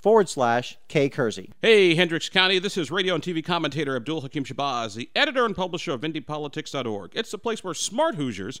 forward slash K Kersey. Hey, Hendricks County, this is radio and TV commentator Abdul Hakim Shabazz, the editor and publisher of IndyPolitics.org. It's the place where smart Hoosiers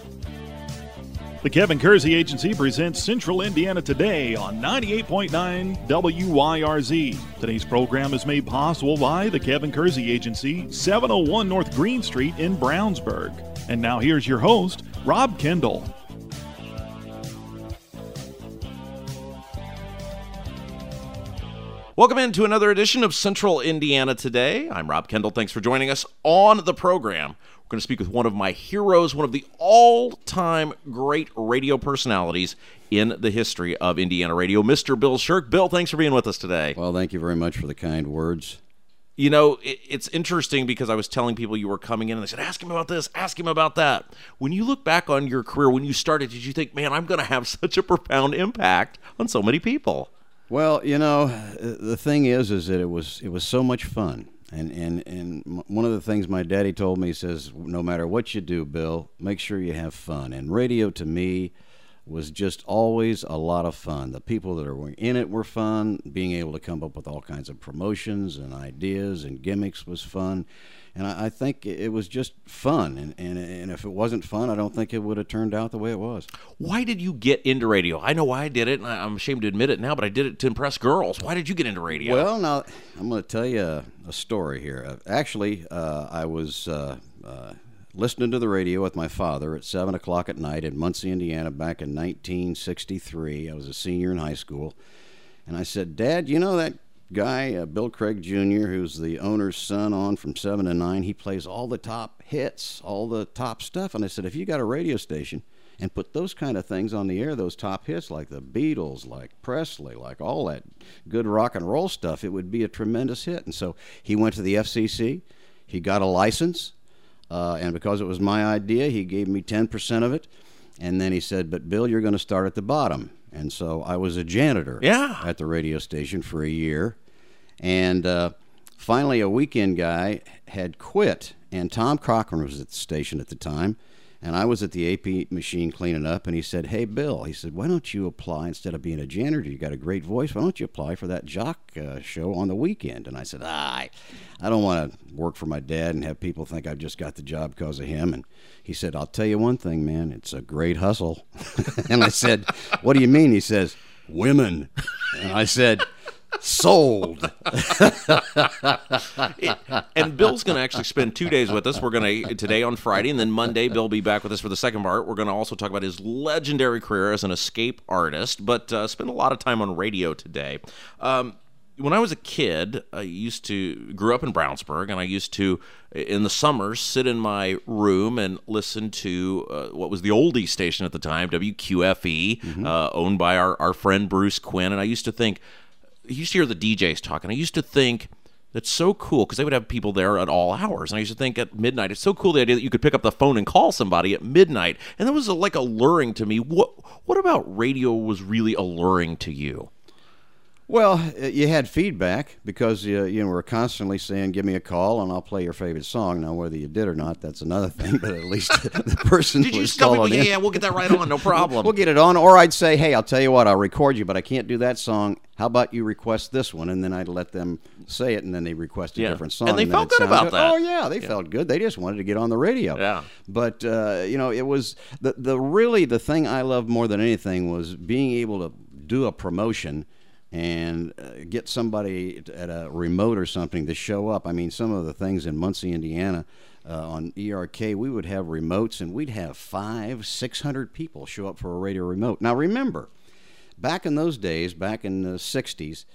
The Kevin Kersey Agency presents Central Indiana Today on 98.9 WYRZ. Today's program is made possible by the Kevin Kersey Agency, 701 North Green Street in Brownsburg. And now here's your host, Rob Kendall. Welcome into another edition of Central Indiana Today. I'm Rob Kendall. Thanks for joining us on the program. Going to speak with one of my heroes, one of the all time great radio personalities in the history of Indiana radio, Mr. Bill Shirk. Bill, thanks for being with us today. Well, thank you very much for the kind words. You know, it, it's interesting because I was telling people you were coming in and they said, ask him about this, ask him about that. When you look back on your career, when you started, did you think, man, I'm going to have such a profound impact on so many people? Well, you know, the thing is, is that it was it was so much fun, and and and one of the things my daddy told me says, no matter what you do, Bill, make sure you have fun. And radio to me was just always a lot of fun. The people that were in it were fun. Being able to come up with all kinds of promotions and ideas and gimmicks was fun. And I, I think it was just fun. And, and, and if it wasn't fun, I don't think it would have turned out the way it was. Why did you get into radio? I know why I did it, and I'm ashamed to admit it now, but I did it to impress girls. Why did you get into radio? Well, now, I'm going to tell you a, a story here. Uh, actually, uh, I was. Uh, uh, listening to the radio with my father at 7 o'clock at night in Muncie, Indiana, back in 1963. I was a senior in high school. And I said, Dad, you know that guy, uh, Bill Craig Jr., who's the owner's son on from 7 to 9, he plays all the top hits, all the top stuff. And I said, if you got a radio station and put those kind of things on the air, those top hits like the Beatles, like Presley, like all that good rock and roll stuff, it would be a tremendous hit. And so he went to the FCC, he got a license, uh, and because it was my idea, he gave me 10% of it. And then he said, But Bill, you're going to start at the bottom. And so I was a janitor yeah. at the radio station for a year. And uh, finally, a weekend guy had quit, and Tom Cochran was at the station at the time. And I was at the AP machine cleaning up, and he said, Hey, Bill, he said, why don't you apply instead of being a janitor? You got a great voice. Why don't you apply for that jock uh, show on the weekend? And I said, I, I don't want to work for my dad and have people think I've just got the job because of him. And he said, I'll tell you one thing, man, it's a great hustle. and I said, What do you mean? He says, Women. And I said, sold. and Bill's going to actually spend two days with us. We're going to today on Friday, and then Monday Bill will be back with us for the second part. We're going to also talk about his legendary career as an escape artist, but uh, spend a lot of time on radio today. Um, when I was a kid, I used to grew up in Brownsburg, and I used to, in the summers, sit in my room and listen to uh, what was the oldie station at the time, WQFE, mm-hmm. uh, owned by our, our friend Bruce Quinn. And I used to think, you used to hear the DJs talking. I used to think that's so cool because they would have people there at all hours. And I used to think at midnight, it's so cool the idea that you could pick up the phone and call somebody at midnight. And that was uh, like alluring to me. What what about radio was really alluring to you? Well, uh, you had feedback because you, you were constantly saying, "Give me a call and I'll play your favorite song." Now, whether you did or not, that's another thing. But at least the person Did you was tell calling people, in. yeah, we'll get that right on, no problem. We'll get it on, or I'd say, "Hey, I'll tell you what, I'll record you, but I can't do that song. How about you request this one?" And then I'd let them say it, and then they request a Yeah. different song, And they then felt good about that. Oh yeah, they felt good. They just wanted to get on the radio. Yeah. But uh, you know, it was the the really the thing I loved more than anything was being able to do a promotion and uh, get somebody at a remote or something to show up. I mean, some of the things in Muncie, Indiana. Uh, on ERK, we would have remotes, and we'd have five, six hundred people show up for a radio remote. Now, remember, back in those days, back in the '60s,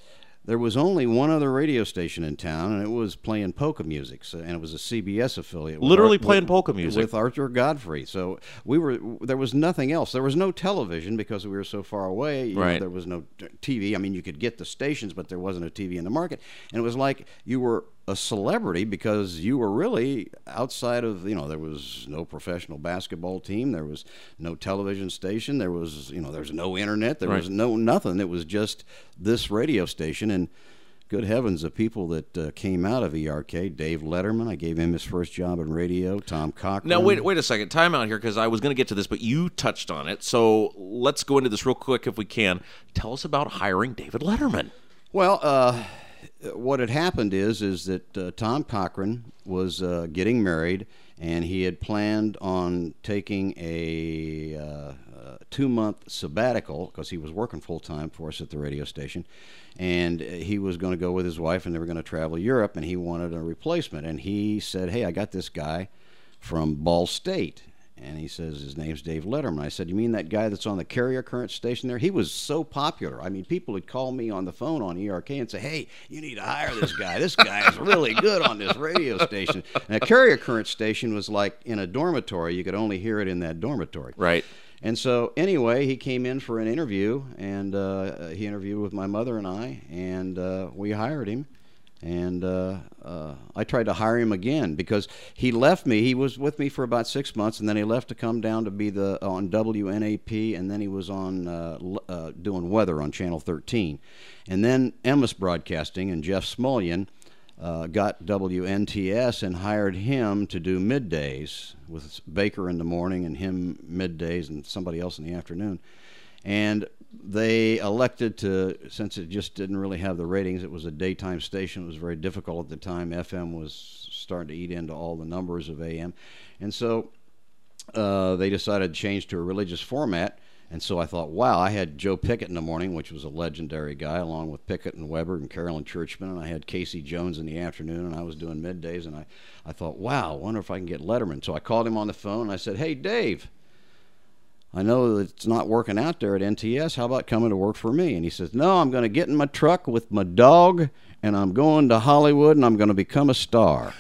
there was only one other radio station in town, and it was playing polka music, so, and it was a CBS affiliate. Literally Ar- playing with- polka music. with Arthur Godfrey. So we were there was nothing else. There was no television because we were so far away. You know, Right. there was no TV. I mean, you could get the stations, but there wasn't a TV in the market, and it was like you were a celebrity because you were really outside of you know there was no professional basketball team there was no television station there was you know there's no internet there was no nothing it was just this radio station and good heavens the people that uh, came out of ERK Dave Letterman I gave him his first job in radio Tom Cochran Now wait, wait a second. Time out here because I was going to get to this, but you touched on it. So let's go into this real quick if we can. Tell us about hiring David Letterman. Well, uh, what had happened is is that uh, Tom Cochran was uh, getting married, and he had planned on taking a uh, uh, two month sabbatical because he was working full time for us at the radio station, and he was going to go with his wife, and they were going to travel Europe, and he wanted a replacement, and he said, "Hey, I got this guy from Ball State." And he says his name's Dave Letterman. I said, "You mean that guy that's on the carrier current station there? He was so popular. I mean, people would call me on the phone on ERK and say, "Hey, you need to hire this guy. This guy is really good on this radio station." And a carrier current station was like in a dormitory. You could only hear it in that dormitory. Right. And so, anyway, he came in for an interview, and uh, he interviewed with my mother and I, and uh, we hired him. And uh, uh, I tried to hire him again because he left me. He was with me for about six months, and then he left to come down to be the on WNAP, and then he was on uh, uh, doing weather on Channel 13, and then Emmis Broadcasting and Jeff Smulyan uh, got WNTS and hired him to do middays with Baker in the morning and him middays and somebody else in the afternoon. And they elected to, since it just didn't really have the ratings, it was a daytime station. It was very difficult at the time. FM was starting to eat into all the numbers of AM. And so uh, they decided to change to a religious format. And so I thought, wow, I had Joe Pickett in the morning, which was a legendary guy, along with Pickett and Weber and Carolyn Churchman. And I had Casey Jones in the afternoon, and I was doing middays. And I, I thought, wow, I wonder if I can get Letterman. So I called him on the phone, and I said, hey, Dave, I know that it's not working out there at NTS. How about coming to work for me? And he says, No, I'm going to get in my truck with my dog and I'm going to Hollywood and I'm going to become a star.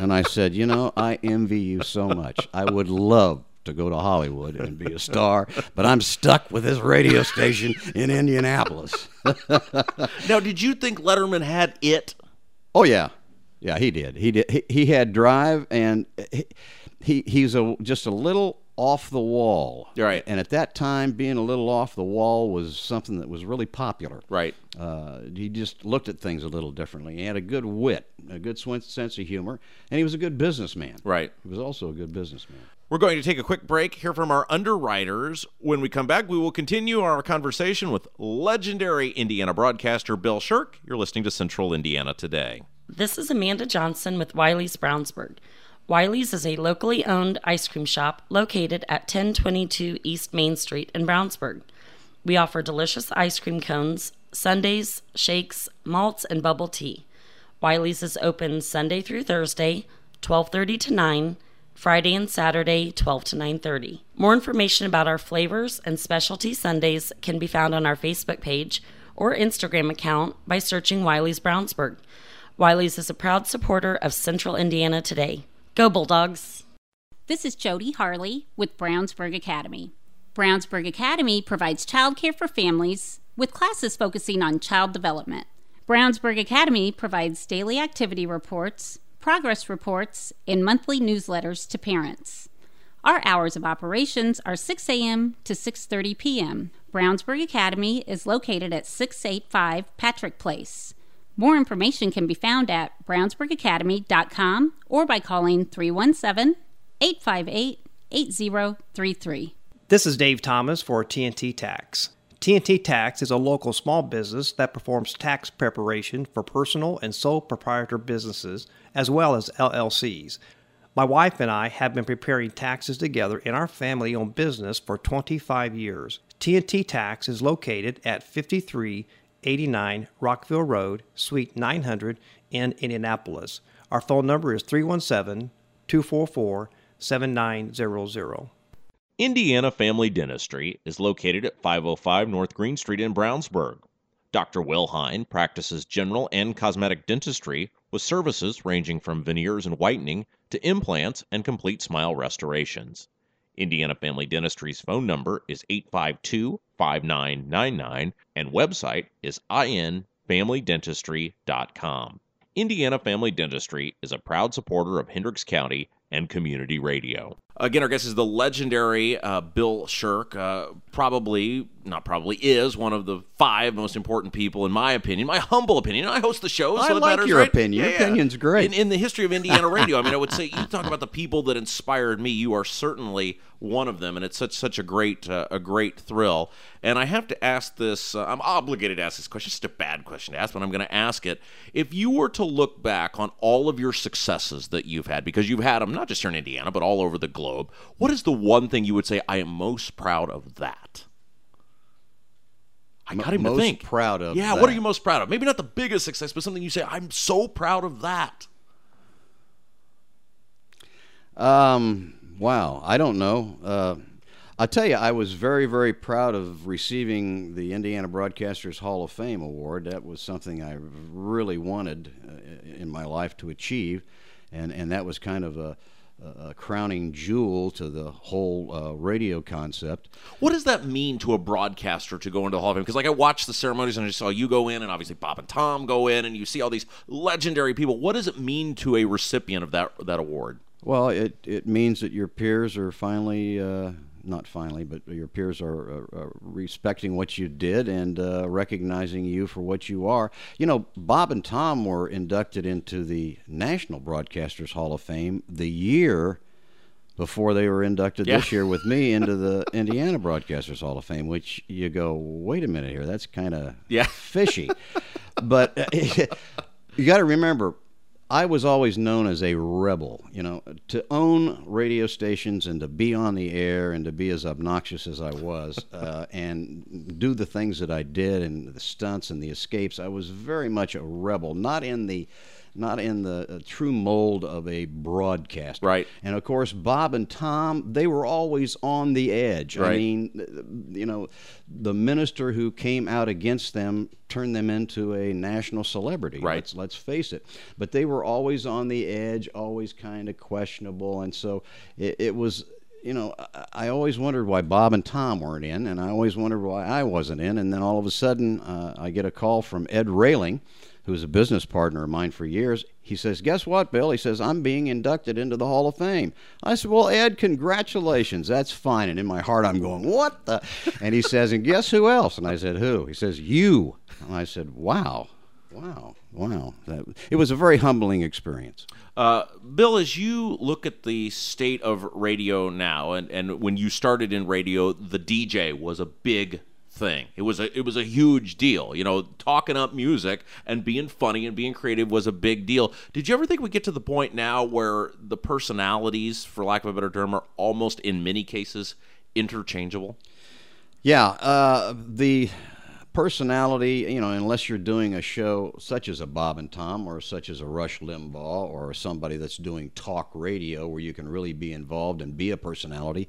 and I said, You know, I envy you so much. I would love to go to Hollywood and be a star, but I'm stuck with this radio station in Indianapolis. Now, did you think Letterman had it? Oh yeah, yeah, he did. He did. He, he had drive, and he, he he's a just a little off the wall. Right. And at that time, being a little off the wall was something that was really popular. Right. Uh, he just looked at things a little differently. He had a good wit, a good sense of humor, and he was a good businessman. Right. He was also a good businessman. We're going to take a quick break, hear from our underwriters. When we come back, we will continue our conversation with legendary Indiana broadcaster Bill Shirk. You're listening to Central Indiana today. This is Amanda Johnson with Wiley's Brownsburg. Wiley's is a locally owned ice cream shop located at 1022 East Main Street in Brownsburg. We offer delicious ice cream cones, sundaes, shakes, malts, and bubble tea. Wiley's is open Sunday through Thursday, 12:30 to 9, Friday and Saturday, 12 to 9:30. More information about our flavors and specialty sundaes can be found on our Facebook page or Instagram account by searching Wiley's Brownsburg. Wiley's is a proud supporter of Central Indiana today. Go Bulldogs! This is Jody Harley with Brownsburg Academy. Brownsburg Academy provides childcare for families with classes focusing on child development. Brownsburg Academy provides daily activity reports, progress reports, and monthly newsletters to parents. Our hours of operations are 6 a.m. to 6:30 p.m. Brownsburg Academy is located at 685 Patrick Place. More information can be found at brownsburgacademy.com or by calling 317 858 8033. This is Dave Thomas for TNT Tax. TNT Tax is a local small business that performs tax preparation for personal and sole proprietor businesses as well as LLCs. My wife and I have been preparing taxes together in our family owned business for 25 years. TNT Tax is located at 5389 Rockville Road, Suite 900 in Indianapolis. Our phone number is 317 244 7900. Indiana Family Dentistry is located at 505 North Green Street in Brownsburg. Dr. Will Hine practices general and cosmetic dentistry with services ranging from veneers and whitening to implants and complete smile restorations. Indiana Family Dentistry's phone number is 852 5999 and website is infamilydentistry.com. Indiana Family Dentistry is a proud supporter of Hendricks County and community radio. Again, our guest is the legendary uh, Bill Shirk. Uh, probably, not probably, is one of the five most important people, in my opinion, my humble opinion. I host the show, so I it like matters, your right? opinion. Yeah, Your yeah. opinion's great. In, in the history of Indiana radio, I mean, I would say you talk about the people that inspired me. You are certainly one of them, and it's such such a great uh, a great thrill. And I have to ask this. Uh, I'm obligated to ask this question. It's just a bad question to ask, but I'm going to ask it. If you were to look back on all of your successes that you've had, because you've had them not just here in Indiana, but all over the globe, what is the one thing you would say I am most proud of that? I got him to most think. proud of Yeah, what are you most proud of? Maybe not the biggest success, but something you say, I'm so proud of that. Um, wow, I don't know. Uh, I'll tell you, I was very, very proud of receiving the Indiana Broadcasters Hall of Fame award. That was something I really wanted uh, in my life to achieve, and and that was kind of a, a crowning jewel to the whole uh, radio concept. What does that mean to a broadcaster to go into the Hall of Fame? Because like I watched the ceremonies and I just saw you go in, and obviously Bob and Tom go in, and you see all these legendary people. What does it mean to a recipient of that that award? Well, it, it means that your peers are finally, uh, not finally, but your peers are respecting what you did and uh, recognizing you for what you are. You know, Bob and Tom were inducted into the National Broadcasters Hall of Fame the year before they were inducted Yeah. this year with me into the Indiana Broadcasters Hall of Fame, which you go, wait a minute here, that's kind of Yeah. fishy. but uh, you got to remember, I was always known as a rebel. You know, to own radio stations and to be on the air and to be as obnoxious as I was uh, and do the things that I did and the stunts and the escapes, I was very much a rebel. Not in the not in the uh, true mold of a broadcaster. Right. And of course, Bob and Tom, they were always on the edge. Right. I mean, th- th- you know, the minister who came out against them turned them into a national celebrity. Right. Let's, let's face it. But they were always on the edge, always kind of questionable. And so it, it was. You know, I, I always wondered why Bob and Tom weren't in, and I always wondered why I wasn't in. And then all of a sudden, uh, I get a call from Ed Railing, who was a business partner of mine for years. He says, Guess what, Bill? He says, I'm being inducted into the Hall of Fame. I said, Well, Ed, congratulations. That's fine. And in my heart, I'm going, What the? And he says, And guess who else? And I said, Who? He says, You. And I said, Wow. Wow. Wow. That, it was a very humbling experience. Uh, Bill, as you look at the state of radio now, and, and when you started in radio, the DJ was a big thing. It was a it was a huge deal. You know, talking up music and being funny and being creative was a big deal. Did you ever think we get to the point now where the personalities, for lack of a better term, are almost in many cases interchangeable? Yeah, uh, the personality, you know, unless you're doing a show such as a Bob and Tom or such as a Rush Limbaugh or somebody that's doing talk radio where you can really be involved and be a personality.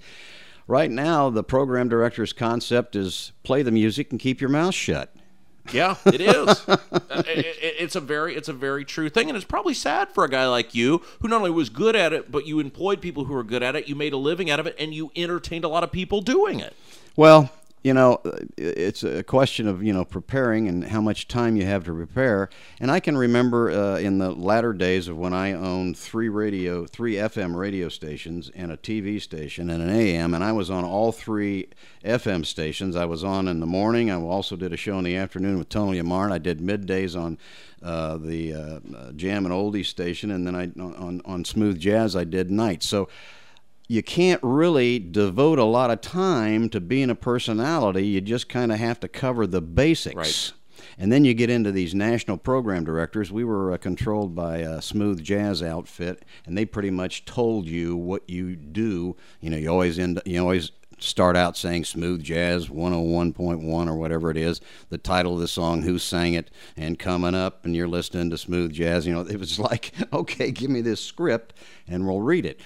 Right now, the program director's concept is play the music and keep your mouth shut. Yeah, it is. Uh, it- it- it's a very it's a very true thing, and it's probably sad for a guy like you who not only was good at it, but you employed people who were good at it. You made a living out of it, and you entertained a lot of people doing it. Well, you know, uh, it's a question of you know preparing and how much time you have to prepare. And I can remember uh, in the latter days of when I owned three radio, three FM radio stations and a TV station and an AM, and I was on all three FM stations. I was on in the morning. I also did a show in the afternoon with Tony Amar. I did middays on uh, the uh, Jam and Oldie station, and then I on on Smooth Jazz I did nights. So you can't really devote a lot of time to being a personality. You just kind of have to cover the basics. Right. And then you get into these national program directors. We were uh, controlled by a smooth jazz outfit, and they pretty much told you what you do. You know, you always end, you always start out saying smooth jazz 101.1 or whatever it is the title of the song who sang it and coming up and you're listening to smooth jazz you know it was like okay give me this script and we'll read it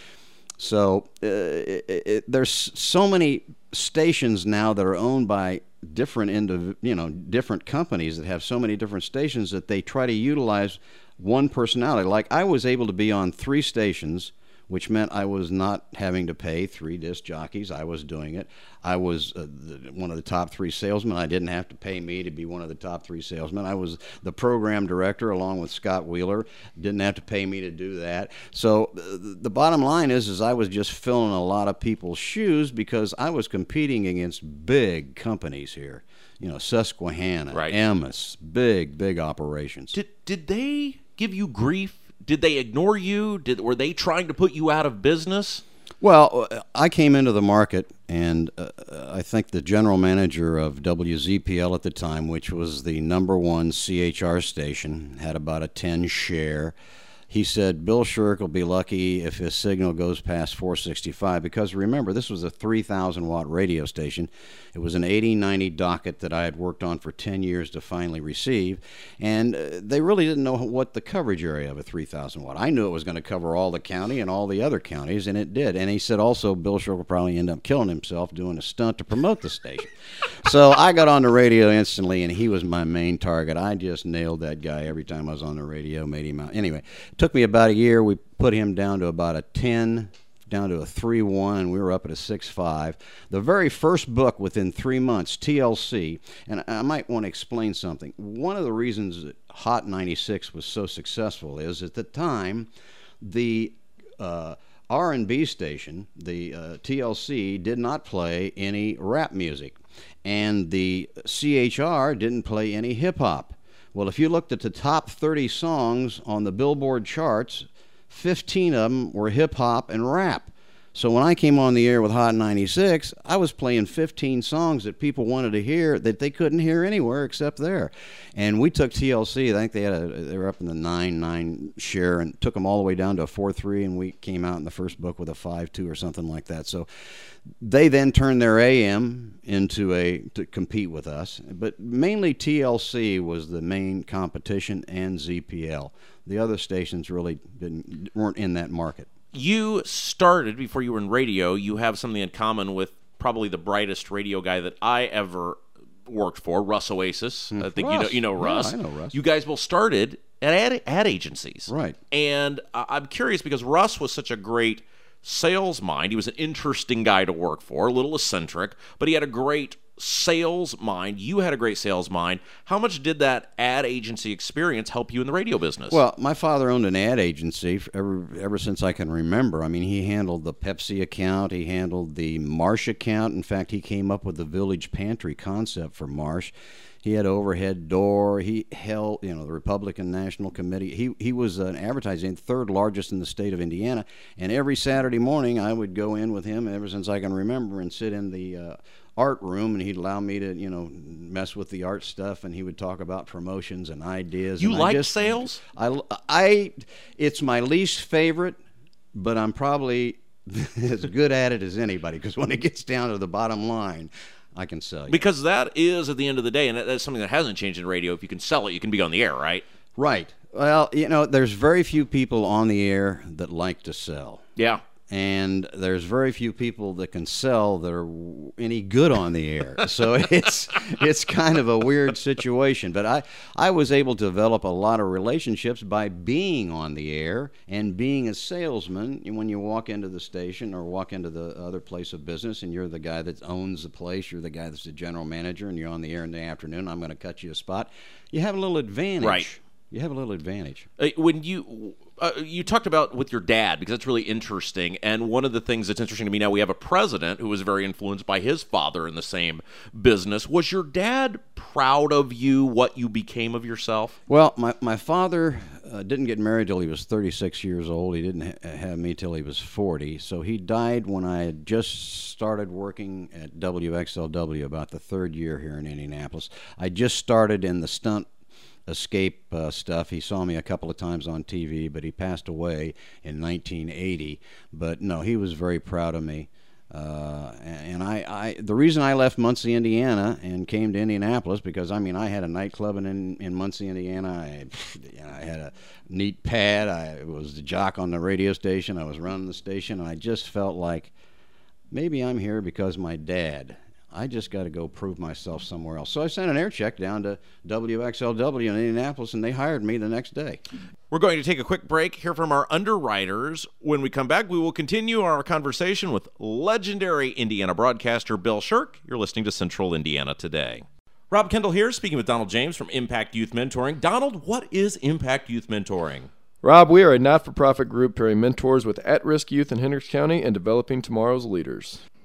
so uh, it, it, there's so many stations now that are owned by different indiv- you know different companies that have so many different stations that they try to utilize one personality. Like I was able to be on three stations which meant I was not having to pay three disc jockeys. I was doing it. I was uh, the, one of the top three salesmen. I didn't have to pay me to be one of the top three salesmen. I was the program director along with Scott Wheeler. Didn't have to pay me to do that. So uh, the bottom line is, is I was just filling a lot of people's shoes because I was competing against big companies here. You know, Susquehanna, Right. Emmis, big, big operations. Did did they give you grief? Did they ignore you? Did were they trying to put you out of business? Well, uh, I came into the market, and uh, I think the general manager of WZPL at the time, which was the number one CHR station, had about a 10 share. He said Bill Shirk will be lucky if his signal goes past 465 because remember, this was a 3,000 watt radio station. It was an 80 90 docket that I had worked on for 10 years to finally receive, and uh, they really didn't know what the coverage area of a 3,000 watt. I knew it was going to cover all the county and all the other counties, and it did. And he said also Bill Shirk will probably end up killing himself doing a stunt to promote the station. so I got on the radio instantly, and he was my main target. I just nailed that guy every time I was on the radio, made him out. Anyway, took me about a year. We put him down to about a 10 down to a 3 1, and we were up at a 6 5. The very first book within three months, TLC, and I might want to explain something. One of the reasons that Hot 96 was so successful is at the time, the uh, R&B station, the uh, TLC, did not play any rap music, and the CHR didn't play any hip hop. Well, if you looked at the top 30 songs on the Billboard charts, 15 of them were hip hop and rap. So when I came on the air with Hot 96, I was playing 15 songs that people wanted to hear that they couldn't hear anywhere except there. And we took TLC. I think they had a, they were up in the nine nine share and took them all the way down to a four three. And we came out in the first book with a five two or something like that. So they then turned their AM into a to compete with us. But mainly TLC was the main competition and ZPL. The other stations really didn't weren't in that market. You started before you were in radio. You have something in common with probably the brightest radio guy that I ever worked for, Russ Oasis. I hmm. think you know Russ. you know Yeah, Russ. I know Russ. You guys both started at ad, ad agencies, Right. And I- I'm curious because Russ was such a great sales mind. He was an interesting guy to work for, a little eccentric, but he had a great sales mind. You had a great sales mind. How much did that ad agency experience help you in the radio business? Well, my father owned an ad agency ever ever since I can remember. I mean, he handled the Pepsi account, he handled the Marsh account. In fact, he came up with the village pantry concept for Marsh. He had overhead door. He held, you know, the Republican National Committee. He he was an advertising third largest in the state of Indiana. And every Saturday morning, I would go in with him ever since I can remember and sit in the uh, art room, and he'd allow me to, you know, mess with the art stuff, and he would talk about promotions and ideas. you and I like just- sales? I, I, it's my least favorite, but I'm probably as good at it as anybody because when it gets down to the bottom line, I can sell you. Because that is, at the end of the day, and that's something that hasn't changed in radio. If you can sell it, you can be on the air, right? right. Well, you know, there's very few people on the air that like to sell. Yeah. And there's very few people that can sell that are any good on the air. So it's it's kind of a weird situation. But I I was able to develop a lot of relationships by being on the air and being a salesman. When you walk into the station or walk into the other place of business, and you're the guy that owns the place, you're the guy that's the general manager, and you're on the air in the afternoon. I'm going to cut you a spot. You have a little advantage. Right. You have a little advantage. Uh, when you uh, you talked about with your dad because that's really interesting and one of the things that's interesting to me now we have a president who was very influenced by his father in the same business was your dad proud of you what you became of yourself Well, my, my father uh, didn't get married till he was 36 years old. He didn't ha- have me till he was 40. So he died when I had just started working at WXLW, about the third year here in Indianapolis. I just started in the stunt escape uh, stuff. He saw me a couple of times on TV, but he passed away in 1980. But no, he was very proud of me. Uh, and I, I, the reason I left Muncie, Indiana, and came to Indianapolis because I mean I had a nightclub in in Muncie, Indiana. I, I had a neat pad. I was the jock on the radio station. I was running the station, I just felt like maybe I'm here because my dad. I just got to go prove myself somewhere else. So I sent an air check down to WXLW in Indianapolis, and they hired me the next day. we're going to take a quick break hear from our underwriters when we come back we will continue our conversation with legendary indiana broadcaster bill shirk you're listening to central indiana today rob kendall here speaking with donald james from impact youth mentoring donald what is impact youth mentoring Rob, we are a not for profit group pairing mentors with at risk youth in Hendricks County and developing tomorrow's leaders.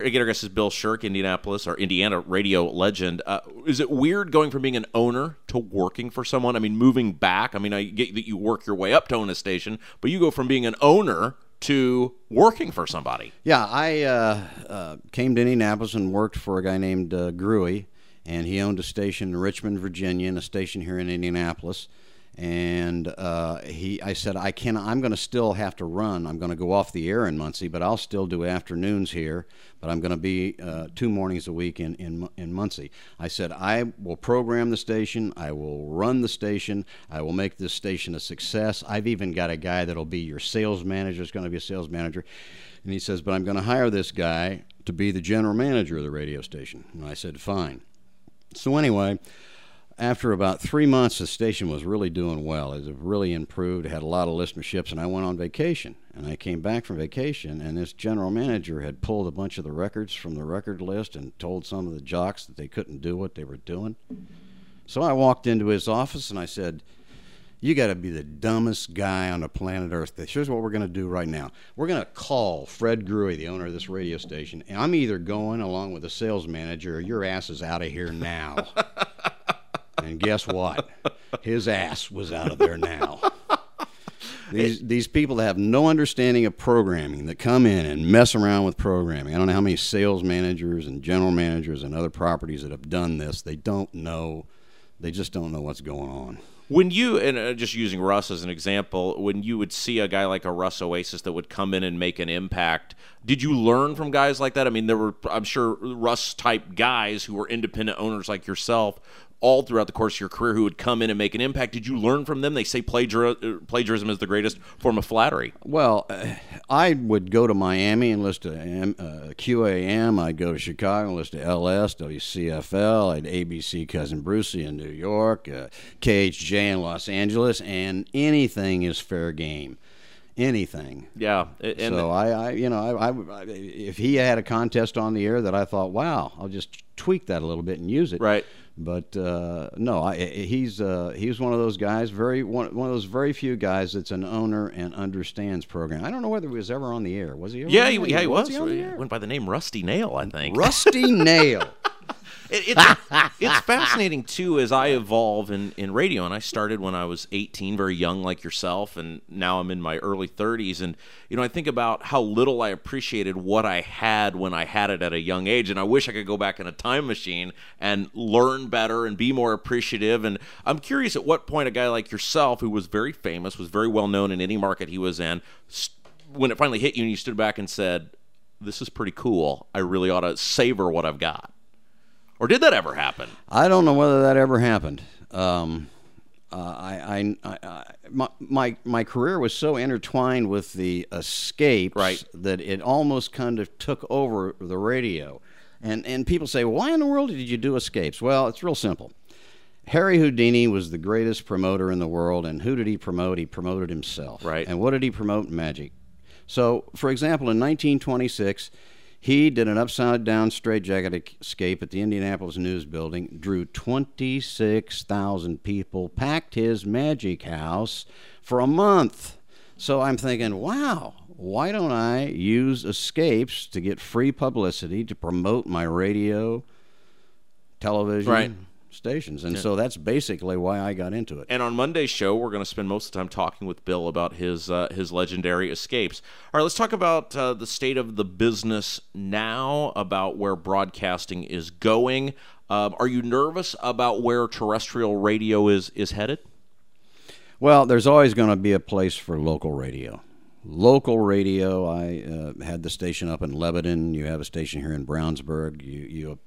Again, our guest is Bill Shirk, Indianapolis or Indiana radio legend. Uh, is it weird going from being an owner to working for someone? I mean, moving back. I mean, I get that you work your way up to own a station, but you go from being an owner to working for somebody. Yeah, I uh, uh, came to Indianapolis and worked for a guy named uh, Gruey, and he owned a station in Richmond, Virginia, and a station here in Indianapolis. And uh, he, I said, I can. I'm going to still have to run. I'm going to go off the air in Muncie, but I'll still do afternoons here. But I'm going to be uh, two mornings a week in, in in Muncie. I said, I will program the station. I will run the station. I will make this station a success. I've even got a guy that'll be your sales manager. Is going to be a sales manager. And he says, but I'm going to hire this guy to be the general manager of the radio station. And I said, fine. So anyway, after about three months, the station was really doing well. It really improved. Had a lot of listenerships, and I went on vacation. And I came back from vacation, and this general manager had pulled a bunch of the records from the record list and told some of the jocks that they couldn't do what they were doing. So I walked into his office and I said, you got to be the dumbest guy on the planet Earth. Here's what we're going to do right now. We're going to call Fred Gruey, the owner of this radio station, and I'm either going along with the sales manager or your ass is out of here now. and guess what? His ass was out of there now. These these people that have no understanding of programming that come in and mess around with programming. I don't know how many sales managers and general managers and other properties that have done this. They don't know. They just don't know what's going on. When you, and uh, just using Russ as an example, when you would see a guy like a Russ Oasis that would come in and make an impact, did you learn from guys like that? I mean, there were, I'm sure, Russ type guys who were independent owners like yourself all throughout the course of your career who would come in and make an impact. Did you learn from them? They say plagiar- uh, plagiarism is the greatest form of flattery. Well, uh, I would go to Miami and listen to M, uh, QAM. I'd go to Chicago and listen to LS, WCFL. I'd ABC Cousin Brucey in New York, uh, KHJ in Los Angeles, and anything is fair game. Anything. Yeah, and so I, I, you know, I, I, if he had a contest on the air that I thought, wow, I'll just tweak that a little bit and use it. Right. But uh, no, I, he's uh, he's one of those guys, very one, one of those very few guys that's an owner and understands program. I don't know whether he was ever on the air. Was he? Yeah, he, yeah, he was. the He air? went by the name Rusty Nail, I think. Rusty Nail. It, it's, it's fascinating too as I evolve in, in radio, and I started when I was 18, very young like yourself, and now I'm in my early 30s. And you know, I think about how little I appreciated what I had when I had it at a young age, and I wish I could go back in a time machine and learn better and be more appreciative. And I'm curious at what point a guy like yourself, who was very famous, was very well known in any market he was in, when it finally hit you and you stood back and said, "This is pretty cool. I really ought to savor what I've got." Or did that ever happen? I don't know whether that ever happened. Um, uh, I, I, I, my, my, my career was so intertwined with the escapes Right. that it almost kind of took over the radio. And, and people say, why in the world did you do escapes? Well, it's real simple. Harry Houdini was the greatest promoter in the world, and who did he promote? He promoted himself. Right. And what did he promote? Magic. So, for example, in 1926, he did an upside down straitjacket escape at the Indianapolis News Building, drew 26,000 people, packed his magic house for a month. So I'm thinking, wow, why don't I use escapes to get free publicity to promote my radio, television Right. Stations? And so that's basically why I got into it. And on Monday's show, we're going to spend most of the time talking with Bill about his uh, his legendary escapes. All right, let's talk about uh, the state of the business now, about where broadcasting is going. Um, are you nervous about where terrestrial radio is is headed? Well, there's always going to be a place for local radio. Local radio. I uh, had the station up in Lebanon. You have a station here in Brownsburg. You you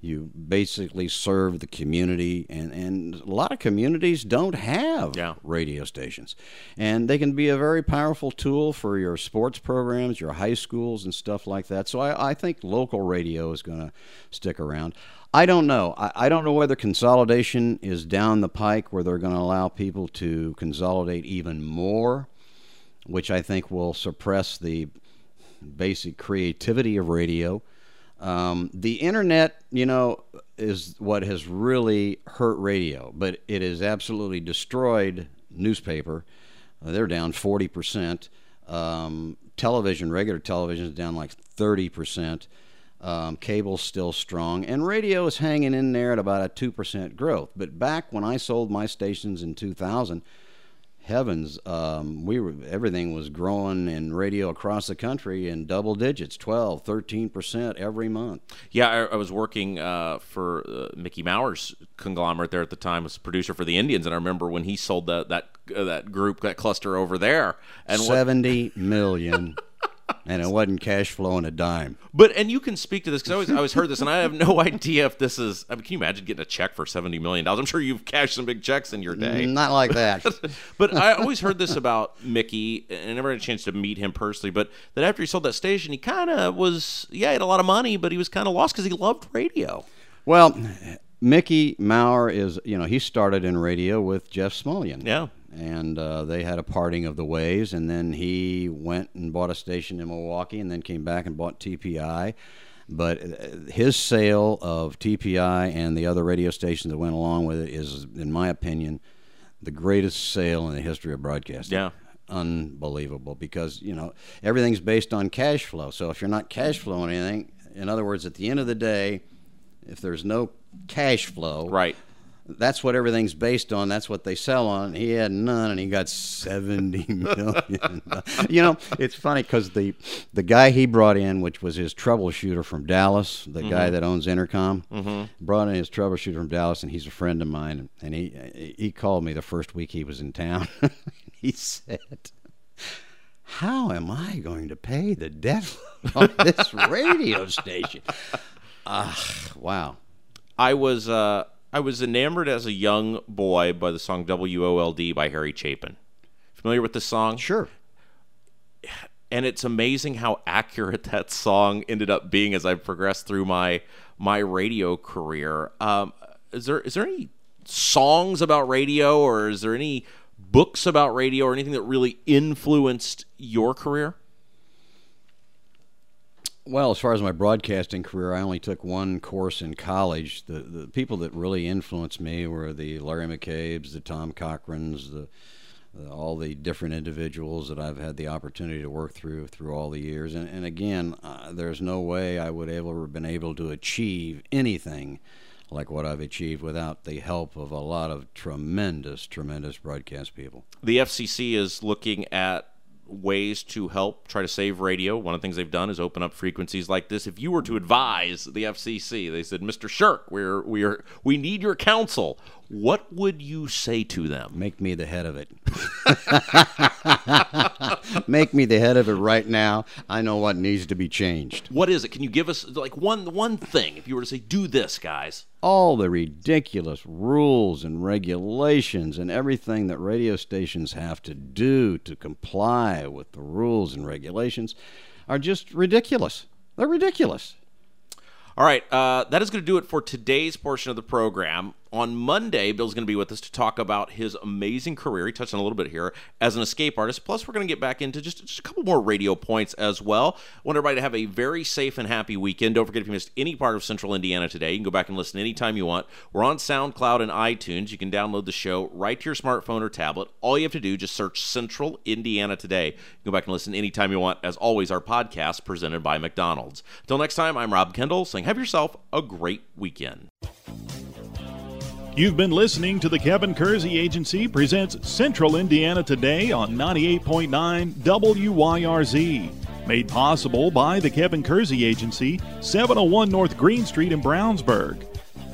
you basically serve the community, and and a lot of communities don't have Yeah. radio stations, and they can be a very powerful tool for your sports programs, your high schools, and stuff like that. So I, I think local radio is going to stick around. I don't know. I, I don't know whether consolidation is down the pike where they're going to allow people to consolidate even more, which I think will suppress the basic creativity of radio. Um, the internet, you know, is what has really hurt radio, but it has absolutely destroyed newspaper. Uh, they're down 40%. Um, television, regular television, is down like 30%. Um, cable's still strong, and radio is hanging in there at about a 2% growth. But back when I sold my stations in 2000, heavens, um, we were everything was growing in radio across the country in double digits 12, 13% every month. Yeah, I, I was working uh, for uh, Mickey Maurer's conglomerate there at the time as a producer for the Indians, and I remember when he sold that that uh, that group that cluster over there, and what, 70 million, and it wasn't cash flowing a dime. But and you can speak to this because I always I always heard this, and I have no idea if this is. I mean, can you imagine getting a check for seventy million dollars? I'm sure you've cashed some big checks in your day. Mm, not like that. But I always heard this about Mickey, and I never had a chance to meet him personally. But that after he sold that station, he kind of was, yeah, he had a lot of money, but he was kind of lost because he loved radio. Well, Mickey Maurer is, you know, he started in radio with Jeff Smulyan. Yeah. And uh, they had a parting of the ways, and then he went and bought a station in Milwaukee, and then came back and bought TPI. But uh, his sale of TPI and the other radio stations that went along with it is, in my opinion, the greatest sale in the history of broadcasting. Yeah. Unbelievable because, you know, everything's based on cash flow. So if you're not cash flowing anything, in other words, at the end of the day, if there's no cash flow, Right. That's what everything's based on. That's what they sell on. He had none, and he got seventy million. you know, it's funny because the the guy he brought in, which was his troubleshooter from Dallas, the guy that owns Intercom, brought in his troubleshooter from Dallas, and he's a friend of mine. And he he called me the first week he was in town. he said. How am I going to pay the debt on this radio station? Ah, wow. I was uh, I was enamored as a young boy by the song WOLD by Harry Chapin. Familiar with the song? Sure. and it's amazing how accurate that song ended up being as I progressed through my my radio career. Um, is there is there any songs about radio, or is there any books about radio, or anything that really influenced your career? Well, as far as my broadcasting career, I only took one course in college. The the people that really influenced me were the Larry McCabe's, the Tom Cochrans, the uh, all the different individuals that I've had the opportunity to work through through all the years. And, and again, uh, there's no way I would ever been able to achieve anything like what I've achieved without the help of a lot of tremendous, tremendous broadcast people. The FCC is looking at ways to help try to save radio. One of the things they've done is open up frequencies like this. If you were to advise the FCC, they said, "Mr. Shirk, we're we're we need your counsel." What would you say to them? Make me the head of it. Make me the head of it right now. I know what needs to be changed. What is it? Can you give us like one one thing if you were to say do this, guys? All the ridiculous rules and regulations and everything that radio stations have to do to comply with the rules and regulations are just ridiculous. They're ridiculous. All right, uh, that is going to do it for today's portion of the program on Monday, Bill's going to be with us to talk about his amazing career. He touched on a little bit here as an escape artist. Plus, we're going to get back into just, just a couple more radio points as well. I want everybody to have a very safe and happy weekend. Don't forget if you missed any part of Central Indiana today, you can go back and listen anytime you want. We're on SoundCloud and iTunes. You can download the show right to your smartphone or tablet. All you have to do is just search Central Indiana today. You can go back and listen anytime you want. As always, our podcast presented by McDonald's. Until next time, I'm Rob Kendall saying have yourself a great weekend. You've been listening to the Kevin Kersey Agency presents Central Indiana Today on 98.9 WYRZ. Made possible by the Kevin Kersey Agency, 701 North Green Street in Brownsburg.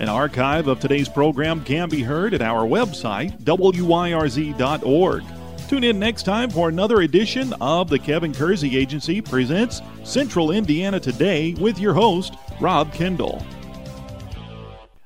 An archive of today's program can be heard at our website, WYRZ.org. Tune in next time for another edition of the Kevin Kersey Agency presents Central Indiana Today with your host, Rob Kendall.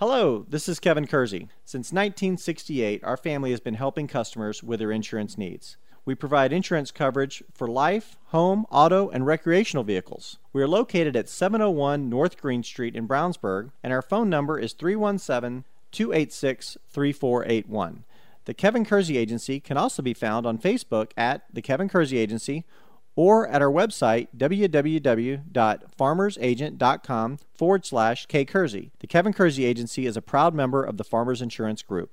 Hello, this is Kevin Kersey. Since 1968, our family has been helping customers with their insurance needs. We provide insurance coverage for life, home, auto, and recreational vehicles. We are located at 701 North Green Street in Brownsburg, and our phone number is 317 286 3481. The Kevin Kersey Agency can also be found on Facebook at The Kevin Kersey Agency or at our website, www.farmersagent.com forward slash K. The Kevin Kersey Agency is a proud member of the Farmers Insurance Group.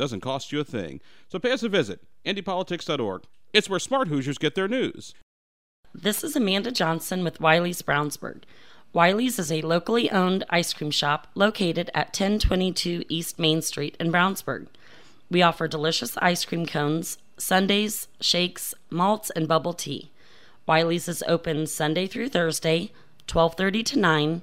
doesn't cost you a thing. So pay us a visit, IndyPolitics.org. It's where smart Hoosiers get their news. This is Amanda Johnson with Wiley's Brownsburg. Wiley's is a locally owned ice cream shop located at 1022 East Main Street in Brownsburg. We offer delicious ice cream cones, sundaes, shakes, malts, and bubble tea. Wiley's is open Sunday through Thursday, 12:30 to 9,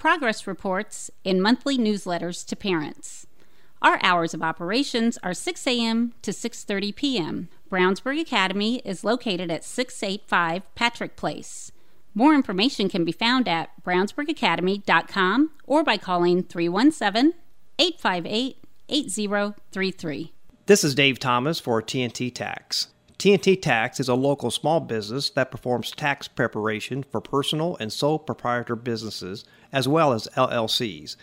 progress reports, and monthly newsletters to parents. Our hours of operations are 6 a.m. to 6:30 p.m. Brownsburg Academy is located at 685 Patrick Place. More information can be found at brownsburgacademy.com or by calling 317 858 8033. This is Dave Thomas for TNT Tax. TNT Tax is a local small business that performs tax preparation for personal and sole proprietor businesses as well as LLCs.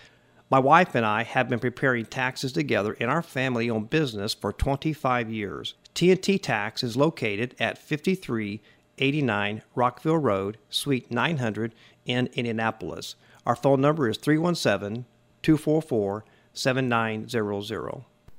My wife and I have been preparing taxes together in our family owned business for 25 years. TNT Tax is located at 5389 Rockville Road, Suite 900 in Indianapolis. Our phone number is 317 244 7900.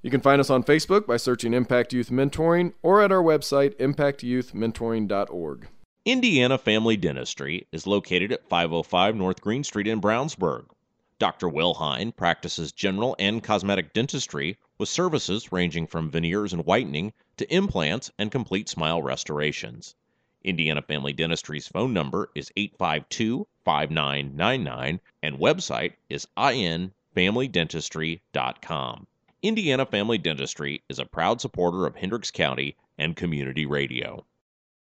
You can find us on Facebook by searching Impact Youth Mentoring or at our website, impactyouthmentoring.org. Indiana Family Dentistry is located at 505 North Green Street in Brownsburg. Dr. Will Hine practices general and cosmetic dentistry with services ranging from veneers and whitening to implants and complete smile restorations. Indiana Family Dentistry's phone number is 852 5999 and website is infamilydentistry.com. Indiana Family Dentistry is a proud supporter of Hendricks County and community radio.